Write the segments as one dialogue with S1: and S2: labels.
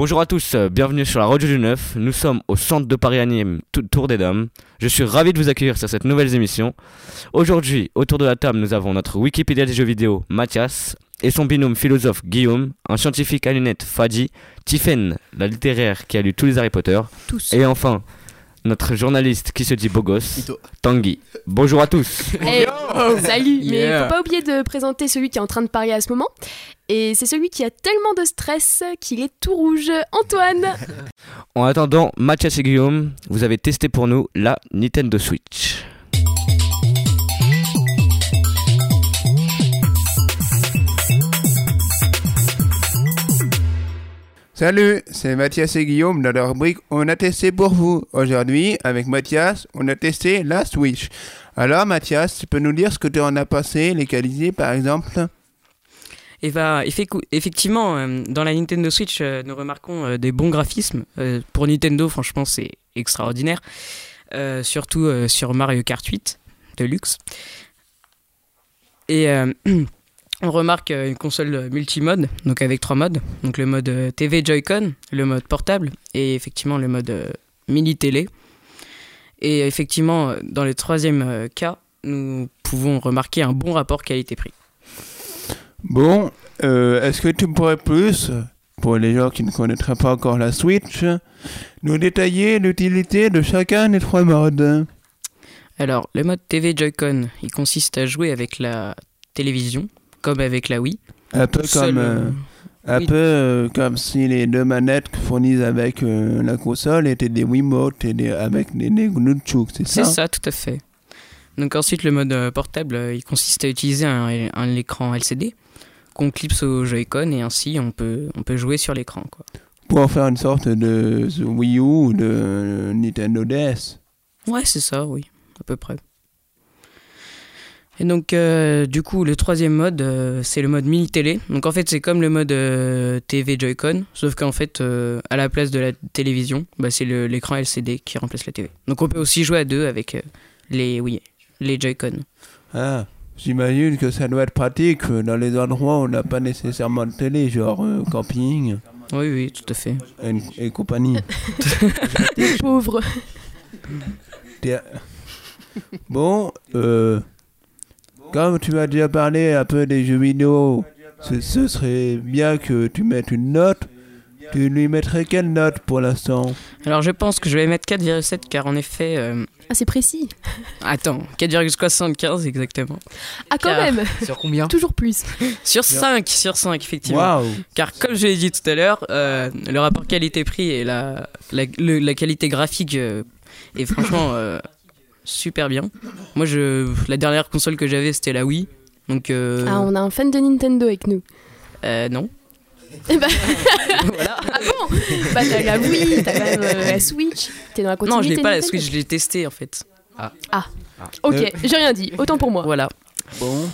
S1: Bonjour à tous, euh, bienvenue sur la Radio du Neuf. Nous sommes au centre de Paris Anime, Tou- Tour des Dames. Je suis ravi de vous accueillir sur cette nouvelle émission. Aujourd'hui, autour de la table, nous avons notre Wikipédia des jeux vidéo, Mathias, et son binôme philosophe, Guillaume, un scientifique à lunettes, Fadi, Tiffen, la littéraire qui a lu tous les Harry Potter,
S2: Tous.
S1: et enfin, notre journaliste qui se dit beau gosse,
S3: Ito.
S1: Tanguy. Bonjour à tous.
S2: Eh, salut
S3: Yeah.
S2: Mais faut pas oublier de présenter celui qui est en train de parler à ce moment. Et c'est celui qui a tellement de stress qu'il est tout rouge. Antoine
S1: En attendant, Mathias et Guillaume, vous avez testé pour nous la Nintendo Switch.
S4: Salut, c'est Mathias et Guillaume dans la rubrique On a testé pour vous. Aujourd'hui, avec Mathias, on a testé la Switch. Alors Mathias, tu peux nous dire ce que tu en as passé, les qualités par exemple?
S3: Bah, effec- effectivement, euh, dans la Nintendo Switch, euh, nous remarquons euh, des bons graphismes. Pour Nintendo, franchement, c'est extraordinaire. Surtout sur Mario Kart 8 Deluxe. Et on remarque euh, une console multimode, donc avec trois modes. Donc le mode euh, TV Joy-Con, le mode portable et effectivement le mode euh, mini télé. Et effectivement, euh, dans le troisième euh, cas, nous pouvons remarquer un bon rapport qualité-prix.
S4: Bon, euh, est-ce que tu pourrais plus, pour les gens qui ne connaîtraient pas encore la Switch, nous détailler l'utilité de chacun des trois modes?
S3: Alors, le mode TV Joy-Con, il consiste à jouer avec la télévision, comme avec la Wii.
S4: Un peu
S3: Seul,
S4: comme... euh,
S3: euh,
S4: Un
S3: oui.
S4: peu euh, comme si les deux manettes fournies avec euh, la console étaient des Wiimote et des, avec des, des c'est ça?
S3: C'est ça, tout à fait. Donc ensuite, le mode euh, portable, il consiste à utiliser un, un écran LCD qu'on clipse au Joy-Con et ainsi on peut, on peut jouer sur l'écran. quoi.
S4: Pour faire une sorte de Wii U ou de Nintendo DS.
S3: Ouais, c'est ça, oui, à peu près. Et donc, euh, du coup, le troisième mode, euh, c'est le mode mini-télé. Donc, en fait, c'est comme le mode euh, TV Joy-Con, sauf qu'en fait, euh, à la place de la télévision, bah, c'est l'écran LCD qui remplace la TV. Donc, on peut aussi jouer à deux avec euh, les, oui, les Joy-Con.
S4: Ah, j'imagine que ça doit être pratique dans les endroits où on n'a pas nécessairement de télé, genre euh, camping
S3: Oui, oui, tout à fait.
S4: et, et compagnie.
S2: Pauvre.
S4: Bon, euh, comme tu as déjà parlé un peu des jeux vidéo, ce, ce serait bien que tu mettes une note. Tu lui mettrais quelle note pour l'instant?
S3: Alors, je pense que je vais mettre 4,7 car en effet. euh,
S2: Ah, c'est précis
S3: Attends, 4,75 exactement.
S2: Ah, quand
S3: Car-
S2: même
S5: Sur combien?
S2: Toujours plus
S3: Sur 5, sur 5, effectivement.
S4: Waouh
S3: Car comme je l'ai dit tout à l'heure, euh, le rapport qualité-prix et la, la, le- la qualité graphique euh, est franchement euh, super bien. Moi, je, la dernière console que j'avais, c'était la Wii. Donc, euh,
S2: Ah, on a un fan de Nintendo avec nous.
S3: euh, non.
S2: Eh bah,
S3: voilà.
S2: ah bon? Bah, t'as la Wii, t'as même euh, la Switch. T'es dans la continuité
S3: Non, je l'ai pas la
S2: Nintendo.
S3: Switch, je l'ai testé en fait.
S2: Ok,
S4: Euh.
S2: j'ai rien dit. Autant pour moi.
S3: Voilà.
S4: Bon,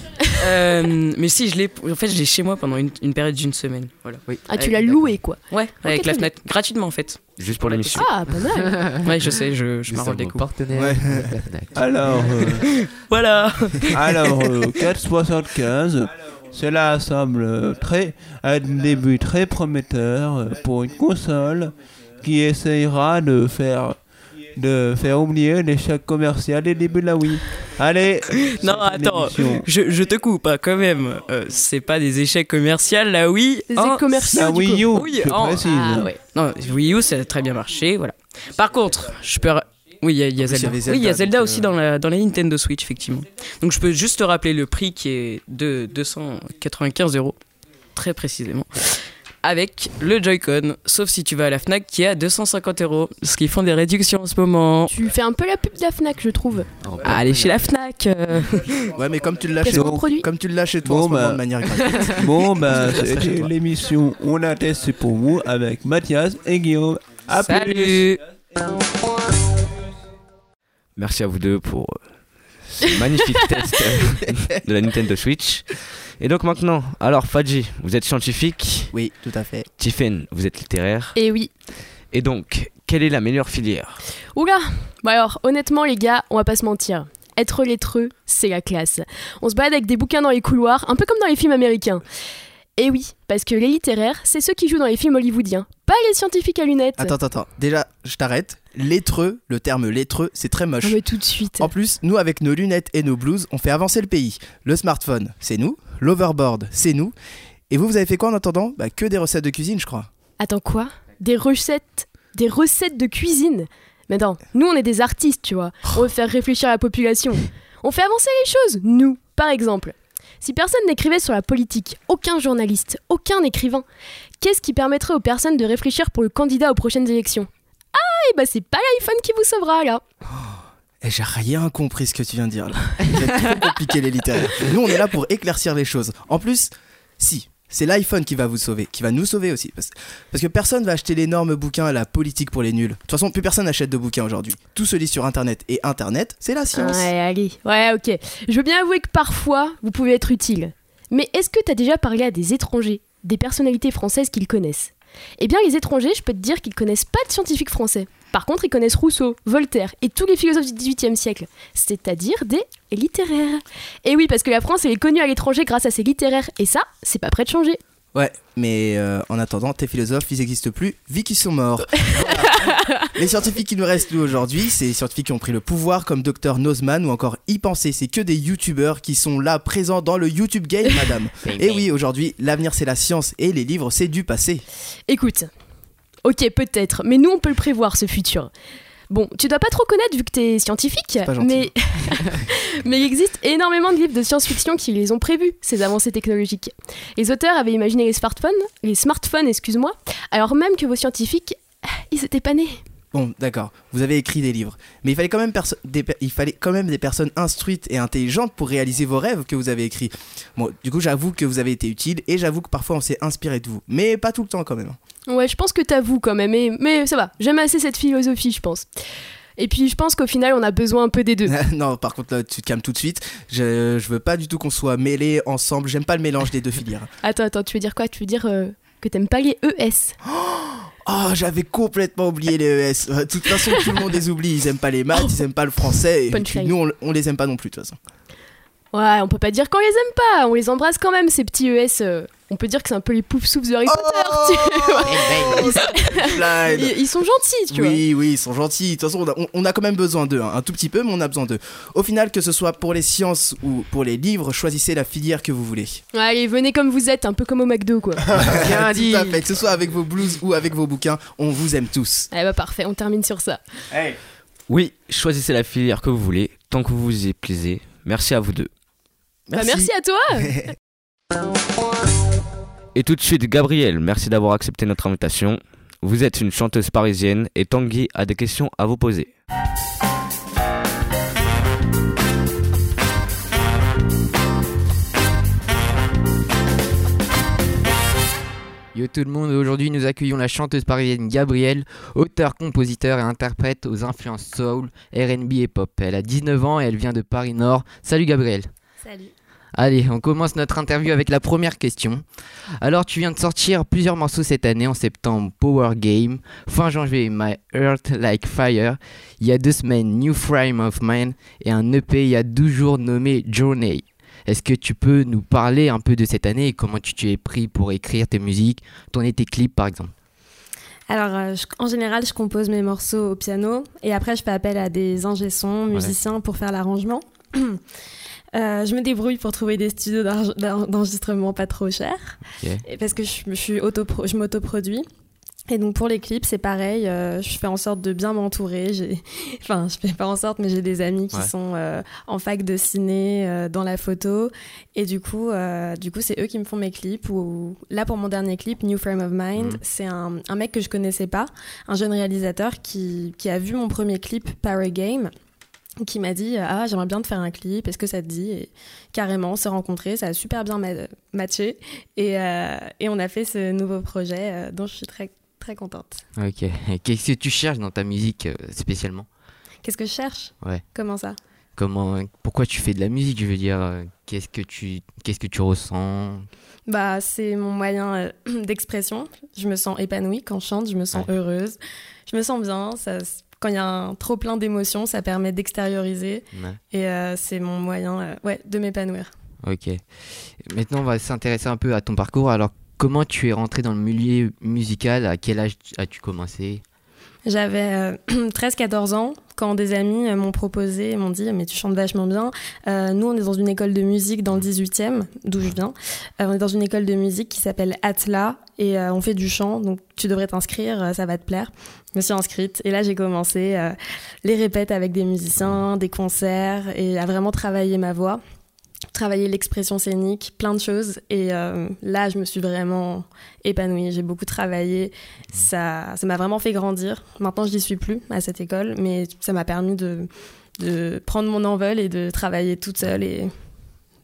S3: Euh, mais si, je l'ai. En fait, je l'ai chez moi pendant une, une période d'une semaine. Voilà.
S2: Ah, tu l'as loué, quoi.
S3: Ouais, avec la fenêtre. Gratuitement en fait.
S1: Juste pour l'émission.
S2: Ah, pas mal
S3: Ouais, je sais, je, je m'arrole des coups.
S4: Ouais. alors, euh,
S3: Voilà.
S4: alors euh, 4,75, cela semble très, un début très prometteur euh, pour une console qui essayera de faire de faire oublier l'échec commercial des débuts de la Wii. Allez
S3: Non, attends. Je, je te coupe, hein, quand même. Euh, c'est pas des échecs commerciaux, là, oui.
S2: Des
S3: Hein,
S2: commerciaux,
S4: La Wii. U,
S3: Oui,
S4: je
S3: en-
S4: précise.
S2: Ah, ouais.
S3: Non, Wii U, ça a très bien marché, voilà. Par contre, je peux. Oui, il y a, y Zelda. Oui, il y a
S5: Zelda, donc,
S3: aussi
S5: euh,
S3: dans la, dans la Nintendo Switch, effectivement. Donc, je peux juste te rappeler le prix qui est de 295 euros, très précisément. Avec le Joy-Con, sauf si tu vas à la Fnac qui est à 250 euros, parce qu'ils font des réductions en ce moment.
S2: Tu fais un peu la pub de la Fnac, je trouve.
S5: Oh,
S3: Allez chez la Fnac euh.
S6: Ouais, mais comme tu l'as chez comme tu l'as chez toi
S4: Bon,
S6: en ce moment
S4: bah.
S6: de manière gratuite.
S4: Bon, bah, c'était l'émission On a testé pour vous avec Mathias et Guillaume. À plus.
S3: Salut
S1: Merci à vous deux pour ce magnifique test de la Nintendo Switch. Et donc maintenant, alors Fadji, vous êtes scientifique,
S6: Oui, tout à fait.
S1: Tiffen, vous êtes littéraire.
S2: Et oui.
S1: Et donc, quelle est la meilleure filière?
S2: Oula Bah alors, honnêtement, les gars, on va pas se mentir. Être lettreux, c'est la classe. On se balade avec des bouquins dans les couloirs, un peu comme dans les films américains. Et oui, parce que les littéraires, c'est ceux qui jouent dans les films hollywoodiens. pas les scientifiques à lunettes.
S6: Attends, attends, attends. Déjà, je t'arrête. Lettreux, le terme lettreux, c'est très moche.
S2: Ah, mais tout de suite.
S6: En plus, nous, avec nos lunettes et nos blouses, on fait avancer le pays. Le smartphone, c'est nous. L'overboard, c'est nous. Et vous, vous avez fait quoi en attendant? Bah, que des recettes de cuisine, je crois.
S2: Attends quoi? Des recettes Des recettes de cuisine? Mais non, nous on est des artistes, tu vois. On veut faire réfléchir la population. On fait avancer les choses, nous, par exemple. Si personne n'écrivait sur la politique, aucun journaliste, aucun écrivain, qu'est-ce qui permettrait aux personnes de réfléchir pour le candidat aux prochaines élections? Et bah c'est pas l'iPhone qui vous sauvera là
S6: Et j'ai rien compris ce que tu viens de dire là. Trop compliqué les littéraires. Nous, on est là pour éclaircir les choses. En plus, si. C'est l'iPhone qui va vous sauver, qui va nous sauver aussi. Parce, parce que personne va acheter l'énorme bouquin à la politique pour les nuls. De toute façon, plus personne n'achète de bouquins aujourd'hui. Tout se lit sur Internet. Et Internet, c'est la science.
S2: Ouais, allez. Ouais, ok. Je veux bien avouer que parfois, vous pouvez être utile. Mais est-ce que t'as déjà parlé à des étrangers, des personnalités françaises qu'ils connaissent? Eh bien, les étrangers, je peux te dire qu'ils connaissent pas de scientifiques français. Par contre, ils connaissent Rousseau, Voltaire et tous les philosophes du XVIIIe siècle, c'est-à-dire des littéraires. Et oui, parce que la France, elle est connue à l'étranger grâce à ses littéraires, et ça, c'est pas prêt de changer.
S6: Ouais, mais euh, en attendant, tes philosophes, ils n'existent plus, vu qu'ils sont morts. Les scientifiques qui nous restent nous aujourd'hui, c'est les scientifiques qui ont pris le pouvoir, comme Dr Nozman ou encore Y penser. C'est que des youtubeurs qui sont là, présents dans le YouTube game, madame. Et oui, aujourd'hui, l'avenir c'est la science et les livres c'est du passé.
S2: Écoute, ok, peut-être, mais nous, on peut le prévoir, ce futur. Bon, tu dois pas trop connaître vu que t'es scientifique,
S6: pas
S2: mais... mais il existe énormément de livres de science-fiction qui les ont prévus, ces avancées technologiques. Les auteurs avaient imaginé les smartphones, les smartphones, excuse-moi, alors même que vos scientifiques, ils étaient pas nés.
S6: Bon, d'accord, vous avez écrit des livres, mais il fallait, quand même des il fallait quand même des personnes instruites et intelligentes pour réaliser vos rêves que vous avez écrits. Bon, du coup, j'avoue que vous avez été utile et j'avoue que parfois on s'est inspiré de vous, mais pas tout le temps quand même.
S2: Ouais, je pense que t'avoues quand même, mais, mais ça va, j'aime assez cette philosophie, je pense. Et puis je pense qu'au final, on a besoin un peu des deux.
S6: non, par contre, là, tu te calmes tout de suite. Je, je veux pas du tout qu'on soit mêlés ensemble. J'aime pas le mélange des deux filières.
S2: Attends, attends, tu veux dire quoi? Tu veux dire euh, que t'aimes pas les ES
S6: Oh, j'avais complètement oublié les ES. De toute façon, tout le monde les oublie. Ils aiment pas les maths, ils aiment pas le français. Et puis nous, on, on les aime pas non plus, de toute façon.
S2: Ouais, on peut pas dire qu'on les aime pas, on les embrasse quand même, ces petits ES. euh, on peut dire que c'est un peu les pouf soufs de Harry Potter. tu vois.
S6: Punchline.
S2: Ils, ils sont gentils, tu vois.
S6: Oui, oui, ils sont gentils. De toute façon, on a, on- on a quand même besoin d'eux, hein. un tout petit peu, mais on a besoin d'eux. Au final, que ce soit pour les sciences ou pour les livres, choisissez la filière que vous voulez.
S2: Ouais, allez, venez comme vous êtes, un peu comme au McDo, quoi.
S3: Bien dit.
S6: Tout à fait. Que ce soit avec vos blues ou avec vos bouquins, on vous aime tous.
S2: Eh bah parfait, on termine sur ça.
S1: Oui, choisissez la filière que vous voulez, tant que vous vous y plaisez. Merci à vous deux.
S2: Bah, merci à toi
S1: Et tout de suite, Gabriel, merci d'avoir accepté notre invitation. Vous êtes une chanteuse parisienne et Tanguy a des questions à vous poser.
S5: Yo tout le monde, aujourd'hui nous accueillons la chanteuse parisienne Gabrielle, auteur, compositeur et interprète aux influences soul, RB et pop. Elle a 19 ans et elle vient de Paris Nord. Salut Gabrielle.
S2: Salut.
S5: Allez, on commence notre interview avec la première question. Alors tu viens de sortir plusieurs morceaux cette année en septembre, Power Game, fin janvier My Earth Like Fire, il y a deux semaines New Frame of Mind. Et un EP il y a 12 jours nommé Journey. Est-ce que tu peux nous parler un peu de cette année et comment tu t'y es pris pour écrire tes musiques, tourner tes clips par exemple?
S7: Alors, euh, je- en général, je compose mes morceaux au piano. Et après, je fais appel à des ingé sons, musiciens pour faire l'arrangement. Euh, je me débrouille pour trouver des studios d'enregistrement pas trop chers parce que je, je suis auto je m'autoproduis. Et donc pour les clips, c'est pareil, euh, je fais en sorte de bien m'entourer. Enfin, je fais pas en sorte, mais j'ai des amis qui
S5: Ouais.
S7: sont euh, en fac de ciné, euh, dans la photo, et du coup, du coup, c'est eux qui me font mes clips. Ou là pour mon dernier clip, New Frame of Mind,
S5: Mhm.
S7: c'est un, un mec que je connaissais pas, un jeune réalisateur qui, qui a vu mon premier clip Paragame qui m'a dit ah j'aimerais bien te faire un clip est-ce que ça te dit? Et carrément on s'est rencontrés ça a super bien ma- matché. Et, euh, et on a fait ce nouveau projet euh, dont je suis très très contente.
S5: Ok. Et Qu'est-ce que tu cherches dans ta musique euh, spécialement?
S7: Qu'est-ce que je cherche?
S5: Ouais.
S7: comment ça?
S5: Comment, pourquoi tu fais de la musique Je veux dire, qu'est-ce que tu, qu'est-ce que tu ressens?
S7: Bah c'est mon moyen d'expression. Je me sens épanouie quand je chante je me sens
S5: Ouais.
S7: heureuse. Je me sens bien ça quand il y a un trop plein d'émotions ça permet d'extérioriser
S5: Ouais.
S7: et euh, c'est mon moyen euh, ouais de m'épanouir
S5: Ok. Maintenant, on va s'intéresser un peu à ton parcours. Alors, comment tu es rentré dans le milieu musical? À quel âge as-tu commencé?
S7: J'avais euh, 13-14 ans quand des amis euh, m'ont proposé, m'ont dit mais tu chantes vachement bien. Euh, nous on est dans une école de musique dans le 18e, d'où je viens. Euh, on est dans une école de musique qui s'appelle Atla et euh, on fait du chant, donc tu devrais t'inscrire, euh, ça va te plaire. Je me suis inscrite et là j'ai commencé euh, les répètes avec des musiciens, des concerts et à vraiment travailler ma voix, travailler l'expression scénique, plein de choses. Et euh, là je me suis vraiment épanouie, j'ai beaucoup travaillé, ça ça m'a vraiment fait grandir. Maintenant je n'y suis plus à cette école, mais ça m'a permis de, de prendre mon envol et de travailler toute seule et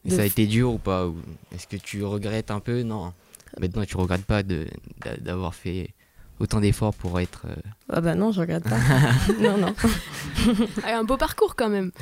S5: ça a été dur ou pas ou Est-ce que tu regrettes un peu? Non. Maintenant, tu regrettes pas d'avoir fait autant d'efforts pour être. euh,
S7: ah bah non je regrette pas. non non,
S2: Ah, un beau parcours quand même.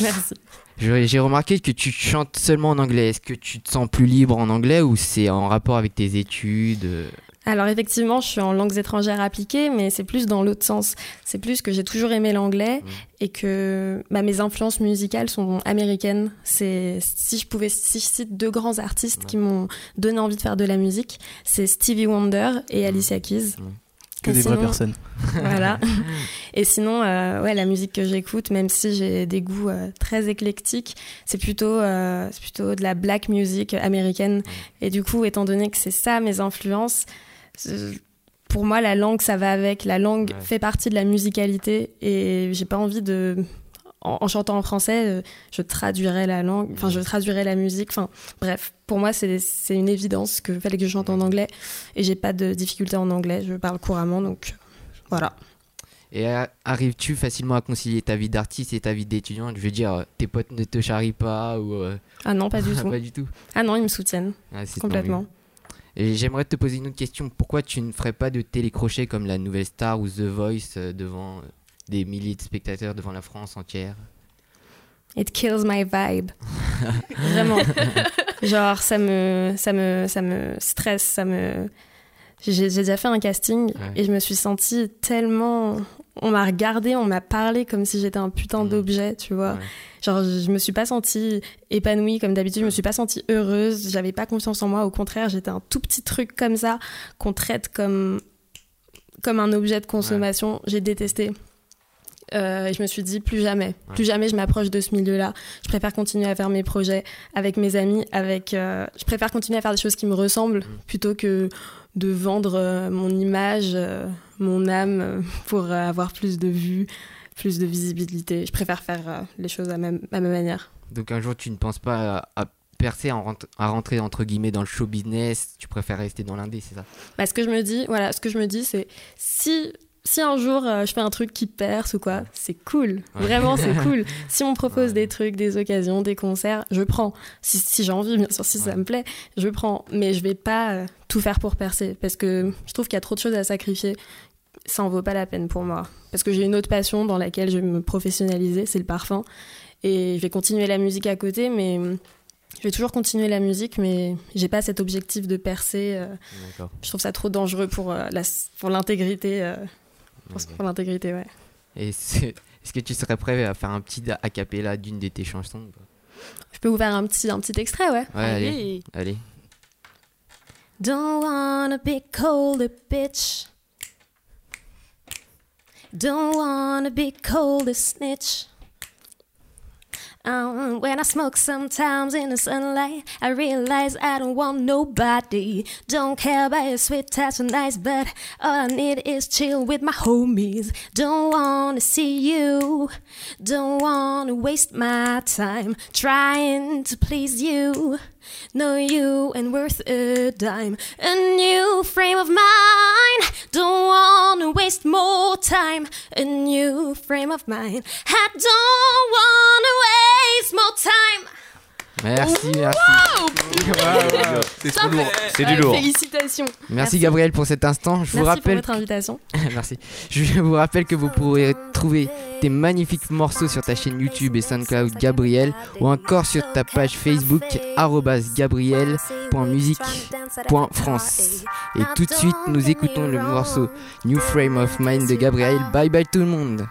S7: Merci.
S5: J'ai remarqué que tu chantes seulement en anglais. Est-ce que tu te sens plus libre en anglais ou c'est en rapport avec tes études euh,
S7: Alors effectivement, je suis en langues étrangères appliquées, mais c'est plus dans l'autre sens. C'est plus que j'ai toujours aimé l'anglais
S5: Mm.
S7: et que bah, mes influences musicales sont américaines. C'est si je pouvais si je cite deux grands artistes
S5: Ouais.
S7: qui m'ont donné envie de faire de la musique, c'est Stevie Wonder et Alicia Keys.
S5: Mm.
S6: Que
S7: Et
S6: des vraies personnes.
S7: Voilà. Et sinon, euh, ouais, la musique que j'écoute, même si j'ai des goûts euh, très éclectiques, c'est plutôt, euh, c'est plutôt de la black music américaine. Et du coup, étant donné que c'est ça mes influences, pour moi, la langue, ça va avec. La langue
S5: Ouais.
S7: fait partie de la musicalité et j'ai pas envie de. En, en chantant en français, euh, je traduirais la langue, enfin, je traduirais la musique. Enfin, bref, pour moi, c'est une évidence que fallait que je chante en anglais et j'ai pas de difficulté en anglais. Je parle couramment, donc voilà.
S5: Et a- arrives-tu facilement à concilier ta vie d'artiste et ta vie d'étudiante Je veux dire, euh, tes potes ne te charrient pas ou. euh,
S7: Ah non, pas du tout.
S5: pas du tout.
S7: Ah non, ils me soutiennent
S5: Ah,
S7: complètement.
S5: Et j'aimerais te poser une autre question. Pourquoi tu ne ferais pas de télécrochet comme la Nouvelle Star ou The Voice euh, devant euh, des milliers de spectateurs, devant la France entière
S7: It kills my vibe. Vraiment. Genre, ça me, ça me, ça me stresse, ça me. J'ai déjà fait un casting
S5: Ouais.
S7: et je me suis sentie tellement. On m'a regardé, on m'a parlé comme si j'étais un putain
S5: Mhm.
S7: d'objet, tu vois.
S5: Ouais.
S7: Genre, je je me suis pas sentie épanouie comme d'habitude, je me suis pas sentie heureuse, j'avais pas confiance en moi, au contraire, j'étais un tout petit truc comme ça qu'on traite comme comme un objet de consommation. J'ai détesté. Euh, et je me suis dit plus jamais, plus jamais je m'approche de ce milieu-là. Je préfère continuer à faire mes projets avec mes amis, avec. euh, je préfère continuer à faire des choses qui me ressemblent plutôt que de vendre euh, mon image, euh, mon âme euh, pour euh, avoir plus de vues, plus de visibilité. Je préfère faire euh, les choses à ma, à ma manière.
S5: Donc un jour, tu ne penses pas à, à percer, à rentrer entre guillemets dans le show business? Tu préfères rester dans l'indé, c'est ça?
S7: Bah, ce que je me dis, voilà, ce que je me dis, c'est si si un jour euh, je fais un truc qui perce ou quoi, c'est cool.
S5: Ouais.
S7: Vraiment, c'est cool. Si on me propose
S5: Ouais.
S7: des trucs, des occasions, des concerts, je prends. Si, si j'ai envie, bien sûr, si ça me plaît, je prends. Mais je vais pas euh, tout faire pour percer parce que je trouve qu'il y a trop de choses à sacrifier. Ça en vaut pas la peine pour moi. Parce que j'ai une autre passion dans laquelle je vais me professionnaliser, c'est le parfum. Et je vais continuer la musique à côté, mais hum, je vais toujours continuer la musique, mais j'ai pas cet objectif de percer. euh, je trouve ça trop dangereux pour la- pour l'intégrité. Euh, pour, pour l'intégrité, ouais.
S5: Et est-ce que tu serais prêt à faire un petit a cappella d'une de tes chansons
S7: Je peux vous faire un petit, un petit extrait, ouais.
S5: Ouais, allez.
S2: Allez.
S5: Allez.
S7: Don't wanna be cold, a bitch. Don't wanna be cold, a snitch. Um, when I smoke sometimes in the sunlight, I realize I don't want nobody. Don't care about your sweet touch and nice, but all I need is chill with my homies. Don't wanna see you, don't wanna waste my time trying to please you. Know you and worth a dime. A new frame of mind. Don't wanna waste more time. A new frame of mind. I don't wanna waste more time.
S5: Merci, merci.
S6: C'est trop lourd.
S1: C'est du lourd.
S2: Félicitations.
S5: Merci
S7: Merci.
S5: Gabriel pour cet instant. Je vous
S7: Merci pour
S5: rappelle
S7: votre invitation.
S5: Merci. Je vous rappelle que vous pourrez trouver tes magnifiques morceaux sur ta chaîne YouTube et SoundCloud Gabriel ou encore sur ta page Facebook gabriel.musique.france. Et tout de suite, nous écoutons le morceau New Frame of Mind de Gabriel. Bye bye tout le monde.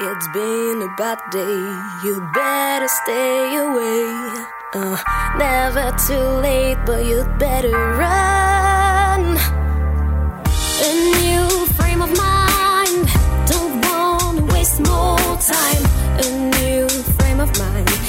S8: It's been a bad day, you'd better stay away. Uh, never too late, but you'd better run. A new frame of mind, don't wanna waste more time. A new frame of mind.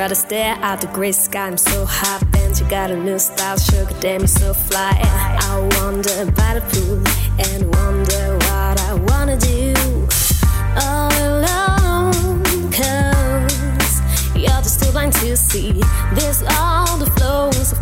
S8: Try to stare at the gray sky, I'm so high And you got a new style, sugar damn, you're so fly. And I wonder by the pool And wonder what I wanna do All alone, cause You're just too blind to see. This all the flows